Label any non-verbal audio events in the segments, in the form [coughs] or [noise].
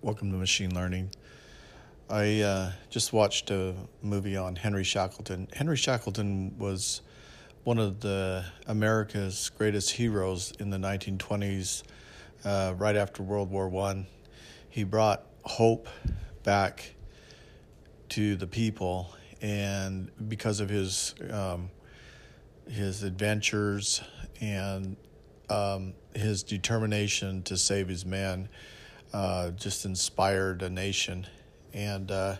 Welcome to Machine Learning. I uh, just watched a movie on Henry Shackleton. Henry Shackleton was one of the America's greatest heroes in the 1920s, uh, right after World War One. He brought hope back to the people, and because of his um, his adventures and um, his determination to save his men uh, just inspired a nation. And uh,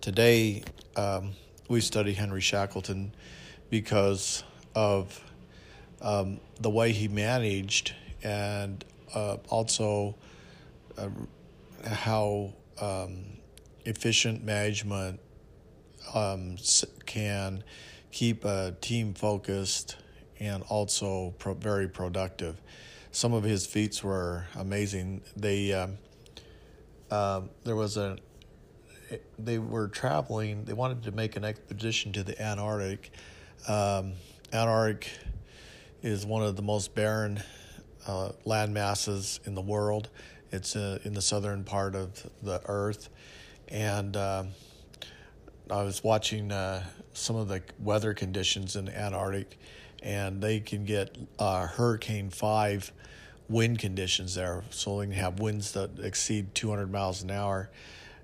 today um, we study Henry Shackleton because of um, the way he managed and uh, also uh, how um, efficient management um, can keep a team focused and also pro- very productive. Some of his feats were amazing. They um, there was a they were traveling. They wanted to make an expedition to the Antarctic. Um, Antarctic is one of the most barren uh, land masses in the world. It's uh, in the southern part of the Earth, and uh, I was watching uh, some of the weather conditions in Antarctic, and they can get uh, Hurricane Five wind conditions there. So they can have winds that exceed 200 miles an hour.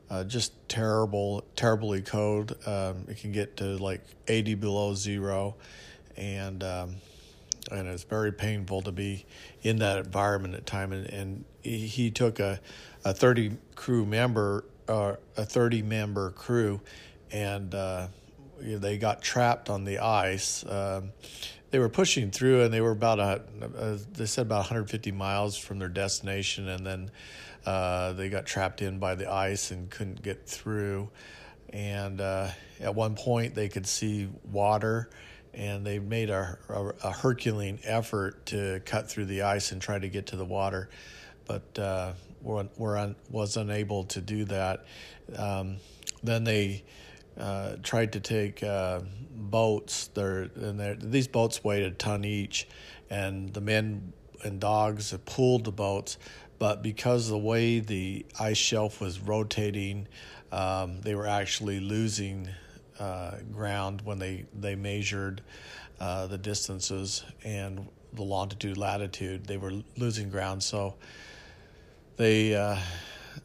Uh, just terrible, terribly cold. Um, it can get to like 80 below zero, and um, and it's very painful to be in that environment at time. And, and he, took a, a 30 crew member, uh, a 30 member crew, and uh, they got trapped on the ice. Um, they were pushing through, and they were about a, uh, they said about 150 miles from their destination, and then uh, they got trapped in by the ice and couldn't get through. And uh, at one point, they could see water, and they made a, a, a, Herculean effort to cut through the ice and try to get to the water, but uh, were, were un, was unable to do that. Um, then they uh, tried to take uh, boats. They're, and these boats weighed a ton each, and the men and dogs pulled the boats. But because of the way the ice shelf was rotating, um, they were actually losing uh, ground when they they measured uh, the distances and the longitude latitude. They were losing ground, so they uh,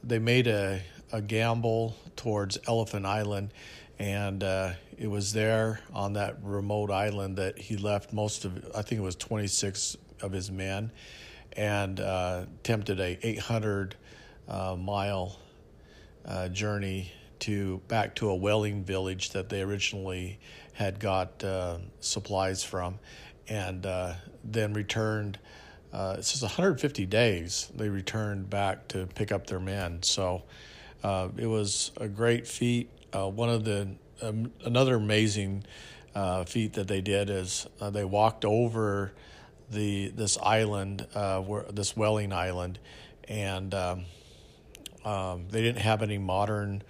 they made a a gamble towards Elephant Island and uh, it was there on that remote island that he left most of I think it was 26 of his men and uh, attempted a 800 uh, mile uh, journey to back to a whaling village that they originally had got uh, supplies from and then returned uh, it says 150 days they returned back to pick up their men. So it was a great feat. Uh, one of the um, another amazing uh, feat that they did is uh, they walked over the this island, uh, where this Whaling Island, and um, um, they didn't have any modern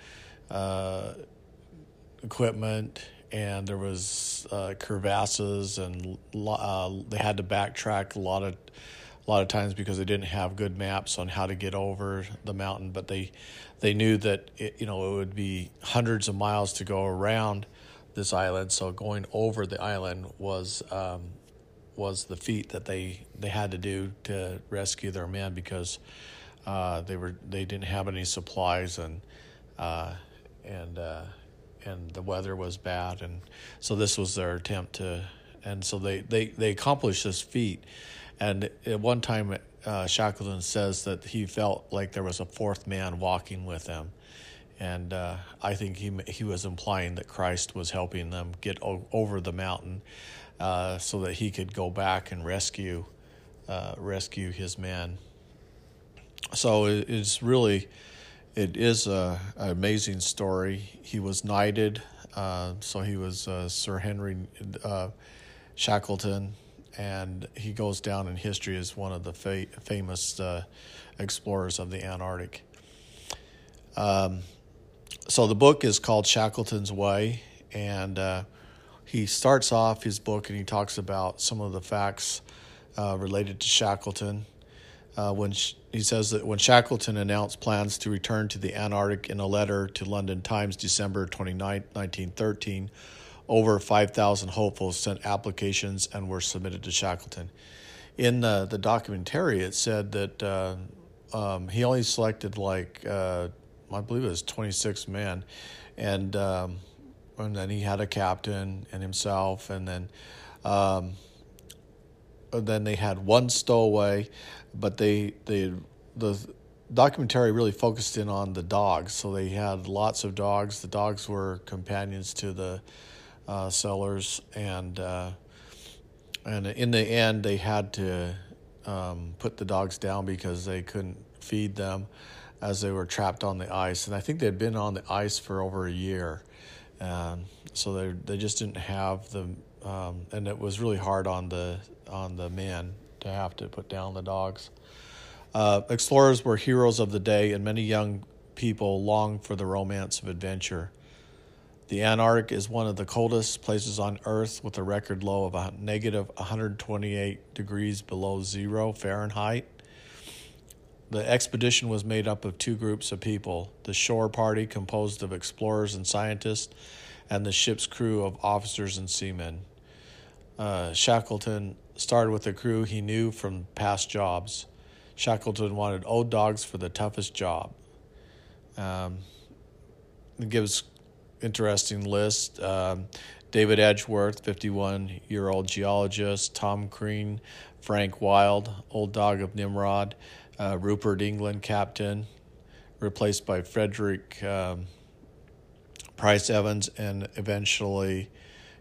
uh, equipment, and there was uh, crevasses, and they had to backtrack a lot of lot of times because they didn't have good maps on how to get over the mountain, but they they knew that it, you know it would be hundreds of miles to go around this island. So going over the island was um, was the feat that they they had to do to rescue their men because uh, they were they didn't have any supplies and uh, and uh, and the weather was bad and so this was their attempt to and so they they they accomplished this feat and at one time, uh, Shackleton says that he felt like there was a fourth man walking with them. And uh, I think he, he was implying that Christ was helping them get o- over the mountain uh, so that he could go back and rescue, uh, rescue his men. So it, it's really, it is a, an amazing story. He was knighted, uh, so he was uh, Sir Henry Shackleton and he goes down in history as one of the fa- famous uh, explorers of the Antarctic. Um, so the book is called Shackleton's Way, and uh, he starts off his book and he talks about some of the facts uh, related to Shackleton. Uh, when sh- he says that when Shackleton announced plans to return to the Antarctic in a letter to London Times, December 29, 1913, over 5,000 hopefuls sent applications and were submitted to Shackleton. In the, the documentary, it said that uh, um, he only selected like uh, I believe it was 26 men, and um, and then he had a captain and himself, and then um, then they had one stowaway, but they they the documentary really focused in on the dogs. So they had lots of dogs. The dogs were companions to the uh, sailors, and uh, and in the end, they had to um, put the dogs down because they couldn't feed them as they were trapped on the ice. And I think they'd been on the ice for over a year, um, so they they just didn't have the um, and it was really hard on the on the men to have to put down the dogs. Uh, explorers were heroes of the day, and many young people longed for the romance of adventure. The Antarctic is one of the coldest places on Earth with a record low of a negative 128 degrees below zero Fahrenheit. The expedition was made up of two groups of people the shore party, composed of explorers and scientists, and the ship's crew of officers and seamen. Uh, Shackleton started with a crew he knew from past jobs. Shackleton wanted old dogs for the toughest job. Um, it gives interesting list. Um, David Edgeworth, 51 year old geologist. Tom Crean, Frank Wild, old dog of Nimrod. Uh, Rupert England, captain, replaced by Frederick um, Pryce Evans, and eventually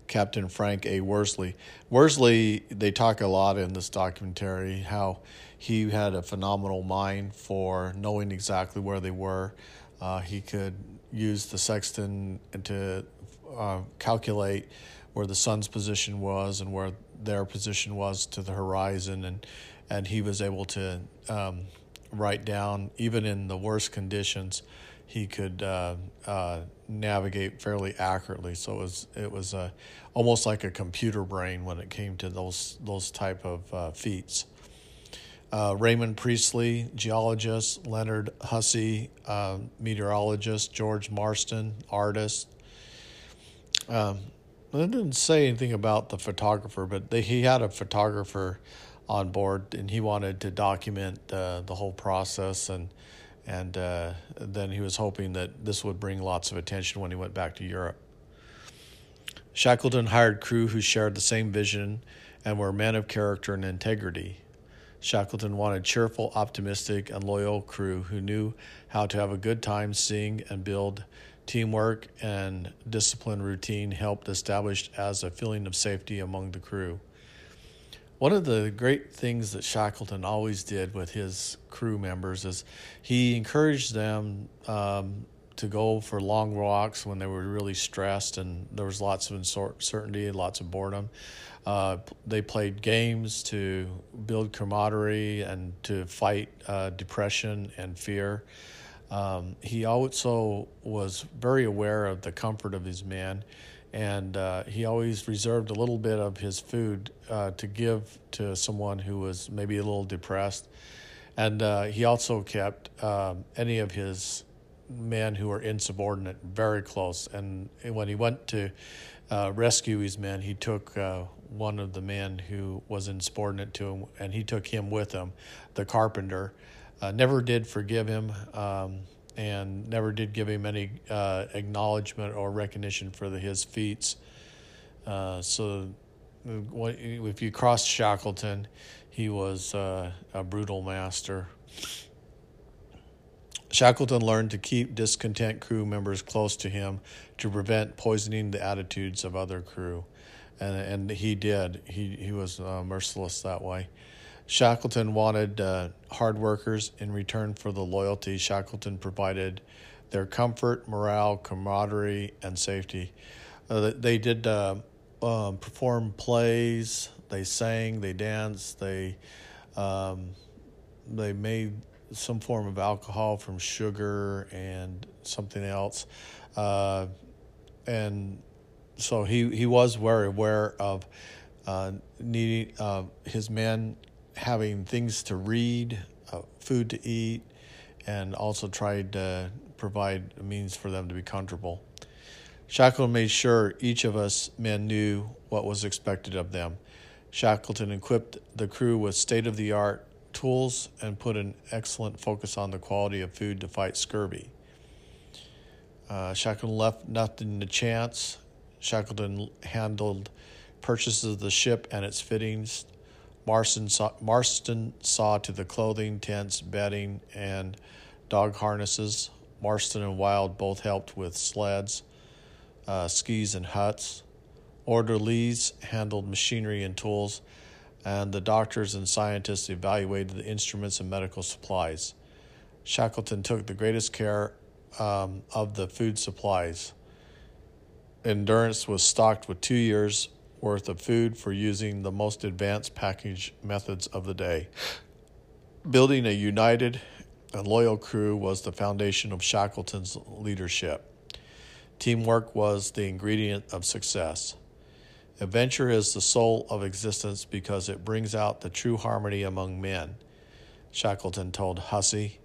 Captain Frank A. Worsley. Worsley, they talk a lot in this documentary how he had a phenomenal mind for knowing exactly where they were. Uh, he could use the sextant to uh, calculate where the sun's position was and where their position was to the horizon, and and he was able to um, write down even in the worst conditions he could uh, uh, navigate fairly accurately. So it was it was uh, almost like a computer brain when it came to those those type of uh, feats. Uh, Raymond Priestley, geologist, Leonard Hussey, uh, meteorologist, George Marston, artist. Um, they didn't say anything about the photographer, but they, he had a photographer on board, and he wanted to document the whole process and and uh, then he was hoping that this would bring lots of attention when he went back to Europe. Shackleton hired crew who shared the same vision and were men of character and integrity. Shackleton wanted cheerful, optimistic, and loyal crew who knew how to have a good time seeing and build teamwork and disciplined routine helped establish as a feeling of safety among the crew. One of the great things that Shackleton always did with his crew members is he encouraged them um, to go for long walks when they were really stressed and there was lots of uncertainty, and lots of boredom. Uh, they played games to build camaraderie and to fight uh, depression and fear. Um, he also was very aware of the comfort of his men and uh, he always reserved a little bit of his food uh, to give to someone who was maybe a little depressed. And uh, he also kept um, any of his men who were insubordinate very close. And when he went to uh, rescue his men, he took uh, one of the men who was insubordinate to him, and he took him with him, the carpenter. Uh, never did forgive him. Um, and never did give him any uh, acknowledgement or recognition for the, his feats. Uh, so, if you crossed Shackleton, he was uh, a brutal master. Shackleton learned to keep discontent crew members close to him to prevent poisoning the attitudes of other crew, and and he did. He he was uh, merciless that way. Shackleton wanted uh, hard workers in return for the loyalty Shackleton provided their comfort, morale, camaraderie, and safety. Uh, they did uh, um, perform plays, they sang, they danced, they um, they made some form of alcohol from sugar and something else, uh, and so he he was very aware of uh, needing uh, his men having things to read, uh, food to eat, and also tried to provide a means for them to be comfortable. Shackleton made sure each of us men knew what was expected of them. Shackleton equipped the crew with state of the art tools and put an excellent focus on the quality of food to fight scurvy. Uh, Shackleton left nothing to chance. Shackleton handled purchases of the ship and its fittings. Marston saw, Marston saw to the clothing, tents, bedding, and dog harnesses. Marston and Wild both helped with sleds uh, skis and huts. Orde-Lees handled machinery and tools, and the doctors and scientists evaluated the instruments and medical supplies. Shackleton took the greatest care um, of the food supplies. Endurance was stocked with two years' worth of food for using the most advanced package methods of the day. Building a united and loyal crew was the foundation of Shackleton's leadership. Teamwork was the ingredient of success. Adventure is the soul of existence because it brings out the true harmony among men, Shackleton told Hussey.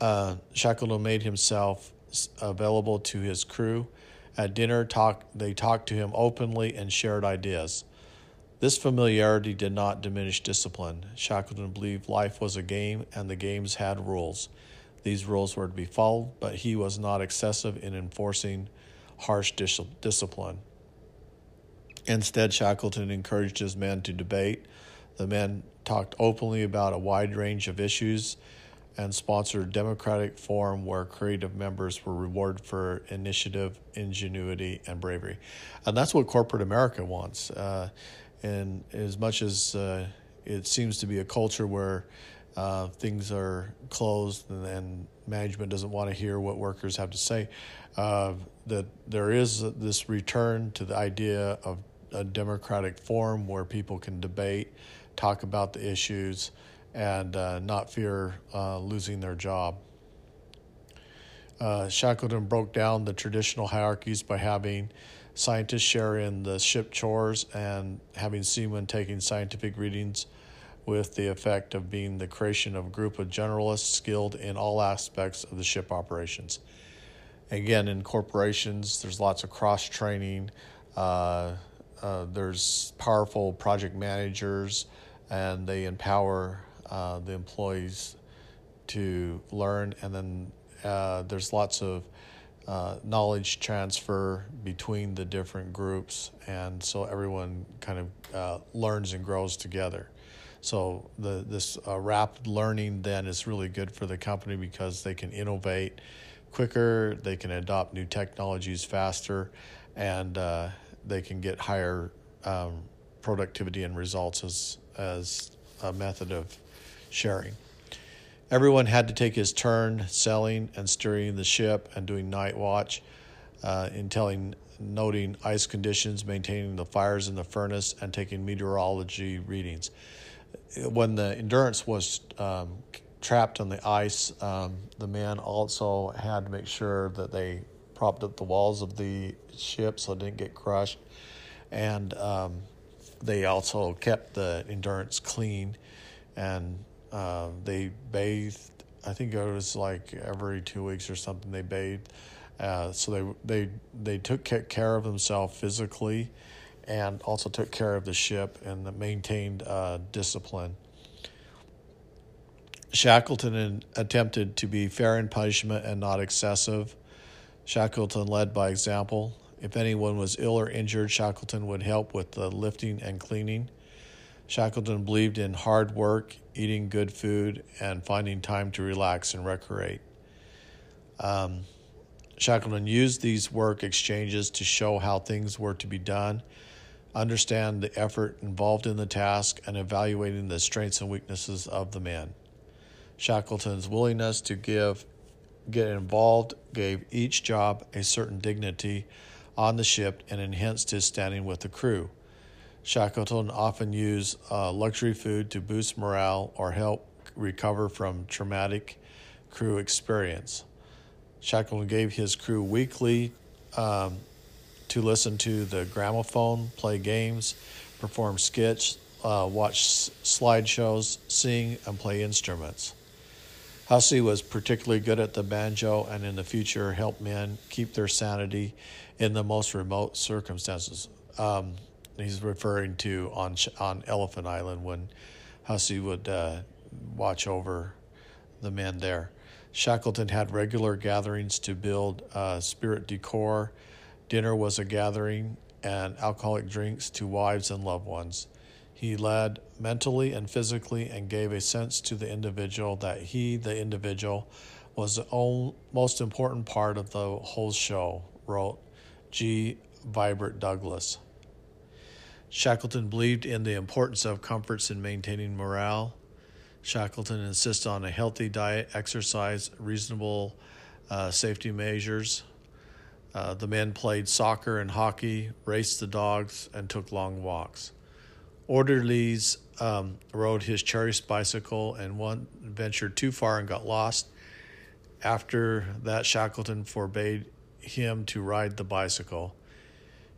Uh, Shackleton made himself available to his crew. At dinner, talk, they talked to him openly and shared ideas. This familiarity did not diminish discipline. Shackleton believed life was a game and the games had rules. These rules were to be followed, but he was not excessive in enforcing harsh dis- discipline. Instead, Shackleton encouraged his men to debate. The men talked openly about a wide range of issues and sponsored a democratic forum where creative members were rewarded for initiative, ingenuity, and bravery. And that's what corporate America wants. Uh, and as much as uh, it seems to be a culture where uh, things are closed and, and, management doesn't want to hear what workers have to say. Uh, that there is this return to the idea of a democratic forum where people can debate, talk about the issues, and uh, not fear uh, losing their job. Uh, Shackleton broke down the traditional hierarchies by having scientists share in the ship chores and having seamen taking scientific readings with the effect of being the creation of a group of generalists skilled in all aspects of the ship operations. Again, in corporations, there's lots of cross training. Uh, uh, there's powerful project managers, and they empower uh, the employees to learn. And then uh, there's lots of uh, knowledge transfer between the different groups, and so everyone kind of uh, learns and grows together. So the this uh, rapid learning then is really good for the company because they can innovate quicker, they can adopt new technologies faster, and they can get higher um, productivity and results as as a method of sharing. Everyone had to take his turn selling and steering the ship and doing night watch, uh, in telling, noting ice conditions, maintaining the fires in the furnace, and taking meteorology readings when the Endurance was um, trapped on the ice, um, the men also had to make sure that they propped up the walls of the ship so it didn't get crushed, and um, they also kept the Endurance clean, and uh, they bathed. I think it was like every two weeks or something they bathed. Uh, so they they they took care of themselves physically and also took care of the ship and maintained uh, discipline. Shackleton attempted to be fair in punishment and not excessive. Shackleton led by example. If anyone was ill or injured, Shackleton would help with the lifting and cleaning. Shackleton believed in hard work, eating good food, and finding time to relax and recreate. Um, Shackleton used these work exchanges to show how things were to be done understand the effort involved in the task, and evaluating the strengths and weaknesses of the men. Shackleton's willingness to give, get involved, gave each job a certain dignity on the ship and enhanced his standing with the crew. Shackleton often used uh, luxury food to boost morale or help recover from traumatic crew experience. Shackleton gave his crew weekly um, to listen to the gramophone, play games, perform skits, uh, watch slideshows, sing, and play instruments. Hussey was particularly good at the banjo and in the future helped men keep their sanity in the most remote circumstances. Um, he's referring to on on Elephant Island when Hussey would uh, watch over the men there. Shackleton had regular gatherings to build uh, esprit de corps. Dinner was a gathering and alcoholic drinks to wives and loved ones. He led mentally and physically and gave a sense to the individual that he, the individual, was the most important part of the whole show, wrote G. Vibert Douglas. Shackleton believed in the importance of comforts in maintaining morale. Shackleton insisted on a healthy diet, exercise, reasonable uh, safety measures. Uh, the men played soccer and hockey, raced the dogs, and took long walks. Orde-Lees um, rode his cherished bicycle and one ventured too far and got lost. After that, Shackleton forbade him to ride the bicycle.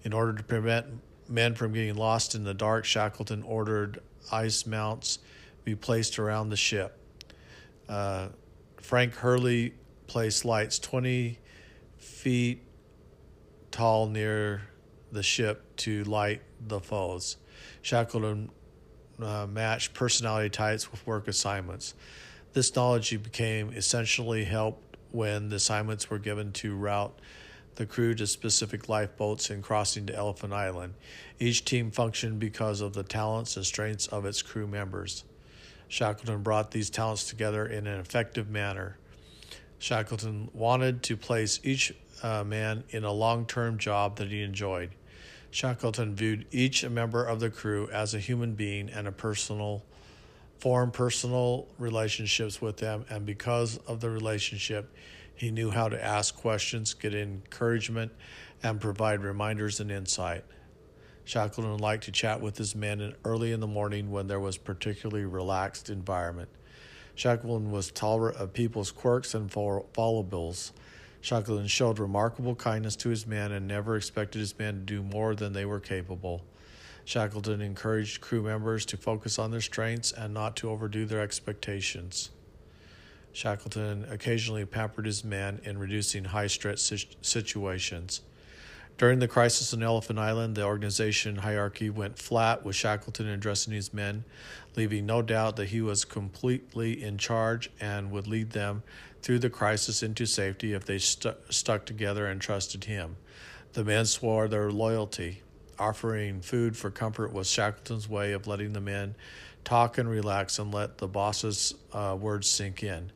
In order to prevent men from getting lost in the dark, Shackleton ordered ice mounts be placed around the ship. Uh, Frank Hurley placed lights 20 feet tall near the ship to light the foes. Shackleton uh, matched personality types with work assignments. This knowledge became essentially helped when the assignments were given to route the crew to specific lifeboats in crossing to Elephant Island. Each team functioned because of the talents and strengths of its crew members. Shackleton brought these talents together in an effective manner. Shackleton wanted to place each uh, man in a long term job that he enjoyed. Shackleton viewed each member of the crew as a human being and a personal formed personal relationships with them and because of the relationship he knew how to ask questions, get encouragement, and provide reminders and insight. Shackleton liked to chat with his men early in the morning when there was particularly relaxed environment. Shackleton was tolerant of people's quirks and foibles. Shackleton showed remarkable kindness to his men and never expected his men to do more than they were capable. Shackleton encouraged crew members to focus on their strengths and not to overdo their expectations. Shackleton occasionally pampered his men in reducing high stress situations. During the crisis on Elephant Island, the organization hierarchy went flat with Shackleton addressing his men, leaving no doubt that he was completely in charge and would lead them through the crisis into safety if they stu- stuck together and trusted him. The men swore their loyalty. Offering food for comfort was Shackleton's way of letting the men talk and relax and let the boss's uh, words sink in.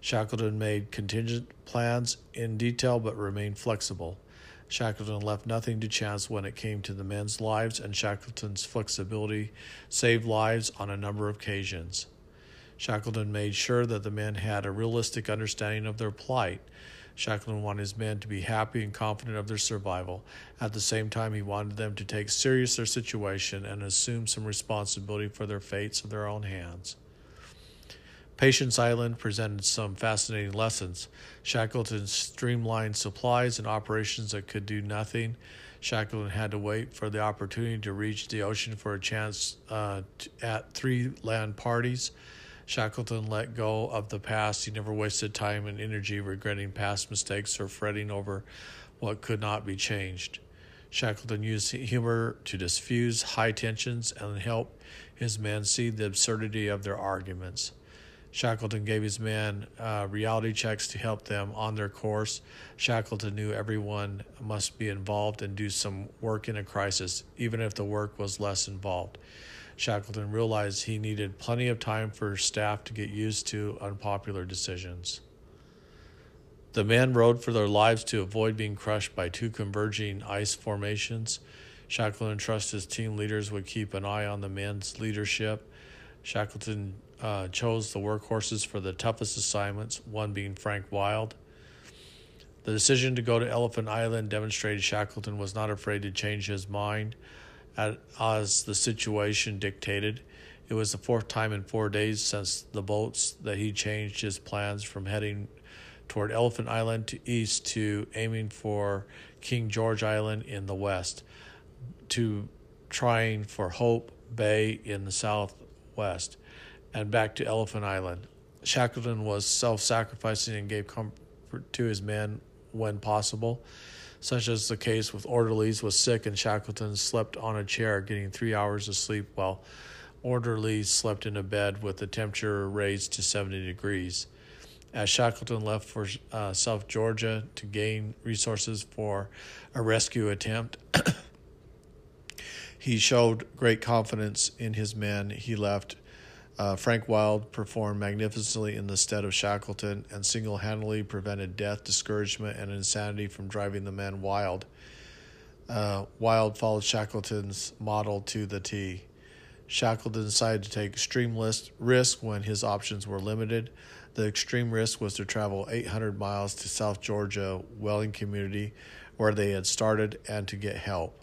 Shackleton made contingent plans in detail but remained flexible. Shackleton left nothing to chance when it came to the men's lives, and Shackleton's flexibility saved lives on a number of occasions. Shackleton made sure that the men had a realistic understanding of their plight. Shackleton wanted his men to be happy and confident of their survival. At the same time, he wanted them to take serious their situation and assume some responsibility for their fates of their own hands. Patience Island presented some fascinating lessons. Shackleton streamlined supplies and operations that could do nothing. Shackleton had to wait for the opportunity to reach the ocean for a chance uh, at three land parties. Shackleton let go of the past. He never wasted time and energy regretting past mistakes or fretting over what could not be changed. Shackleton used humor to diffuse high tensions and help his men see the absurdity of their arguments. Shackleton gave his men uh, reality checks to help them on their course. Shackleton knew everyone must be involved and do some work in a crisis, even if the work was less involved. Shackleton realized he needed plenty of time for staff to get used to unpopular decisions. The men rode for their lives to avoid being crushed by two converging ice formations. Shackleton trusted his team leaders would keep an eye on the men's leadership. Shackleton uh, chose the workhorses for the toughest assignments, one being Frank Wild. The decision to go to Elephant Island demonstrated Shackleton was not afraid to change his mind as the situation dictated. It was the fourth time in four days since the boats that he changed his plans from heading toward Elephant Island to east to aiming for King George Island in the west, to trying for Hope, Bay in the southwest and back to Elephant Island. Shackleton was self sacrificing and gave comfort to his men when possible, such as the case with Orde-Lees was sick and Shackleton slept on a chair getting three hours of sleep while Orde-Lees slept in a bed with the temperature raised to 70 degrees. As Shackleton left for uh, South Georgia to gain resources for a rescue attempt, [coughs] he showed great confidence in his men. He left. Uh, Frank Wild performed magnificently in the stead of Shackleton and single handedly prevented death, discouragement, and insanity from driving the men wild. Uh, Wild followed Shackleton's model to the T. Shackleton decided to take extreme risk when his options were limited. The extreme risk was to travel 800 miles to South Georgia Welling community where they had started and to get help.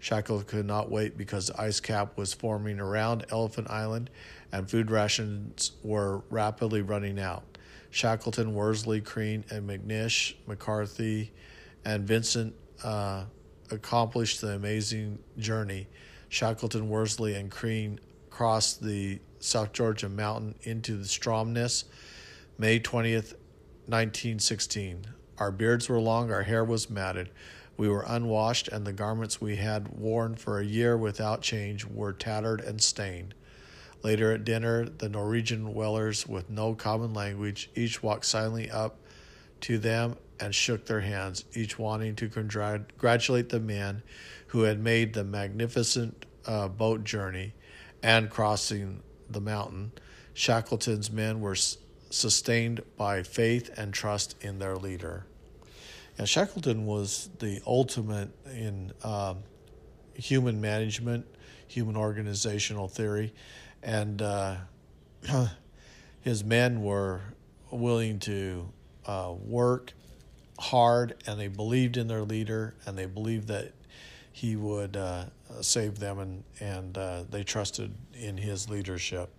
Shackleton could not wait because the ice cap was forming around Elephant Island and food rations were rapidly running out. Shackleton, Worsley, Crean, and McNish, McCarthy, and Vincent uh, accomplished the amazing journey Shackleton, Worsley, and Crean crossed the South Georgia mountain into the Stromness, May 20th, 1916. Our beards were long, our hair was matted. We were unwashed, and the garments we had worn for a year without change were tattered and stained. Later at dinner, the Norwegian whalers, with no common language, each walked silently up to them and shook their hands, each wanting to congratulate the men who had made the magnificent uh, boat journey and crossing the mountain. Shackleton's men were s- sustained by faith and trust in their leader. And Shackleton was the ultimate in um, human management, human organizational theory, and uh, [clears throat] his men were willing to uh, work hard and they believed in their leader and they believed that he would uh, save them and and uh, they trusted in his leadership.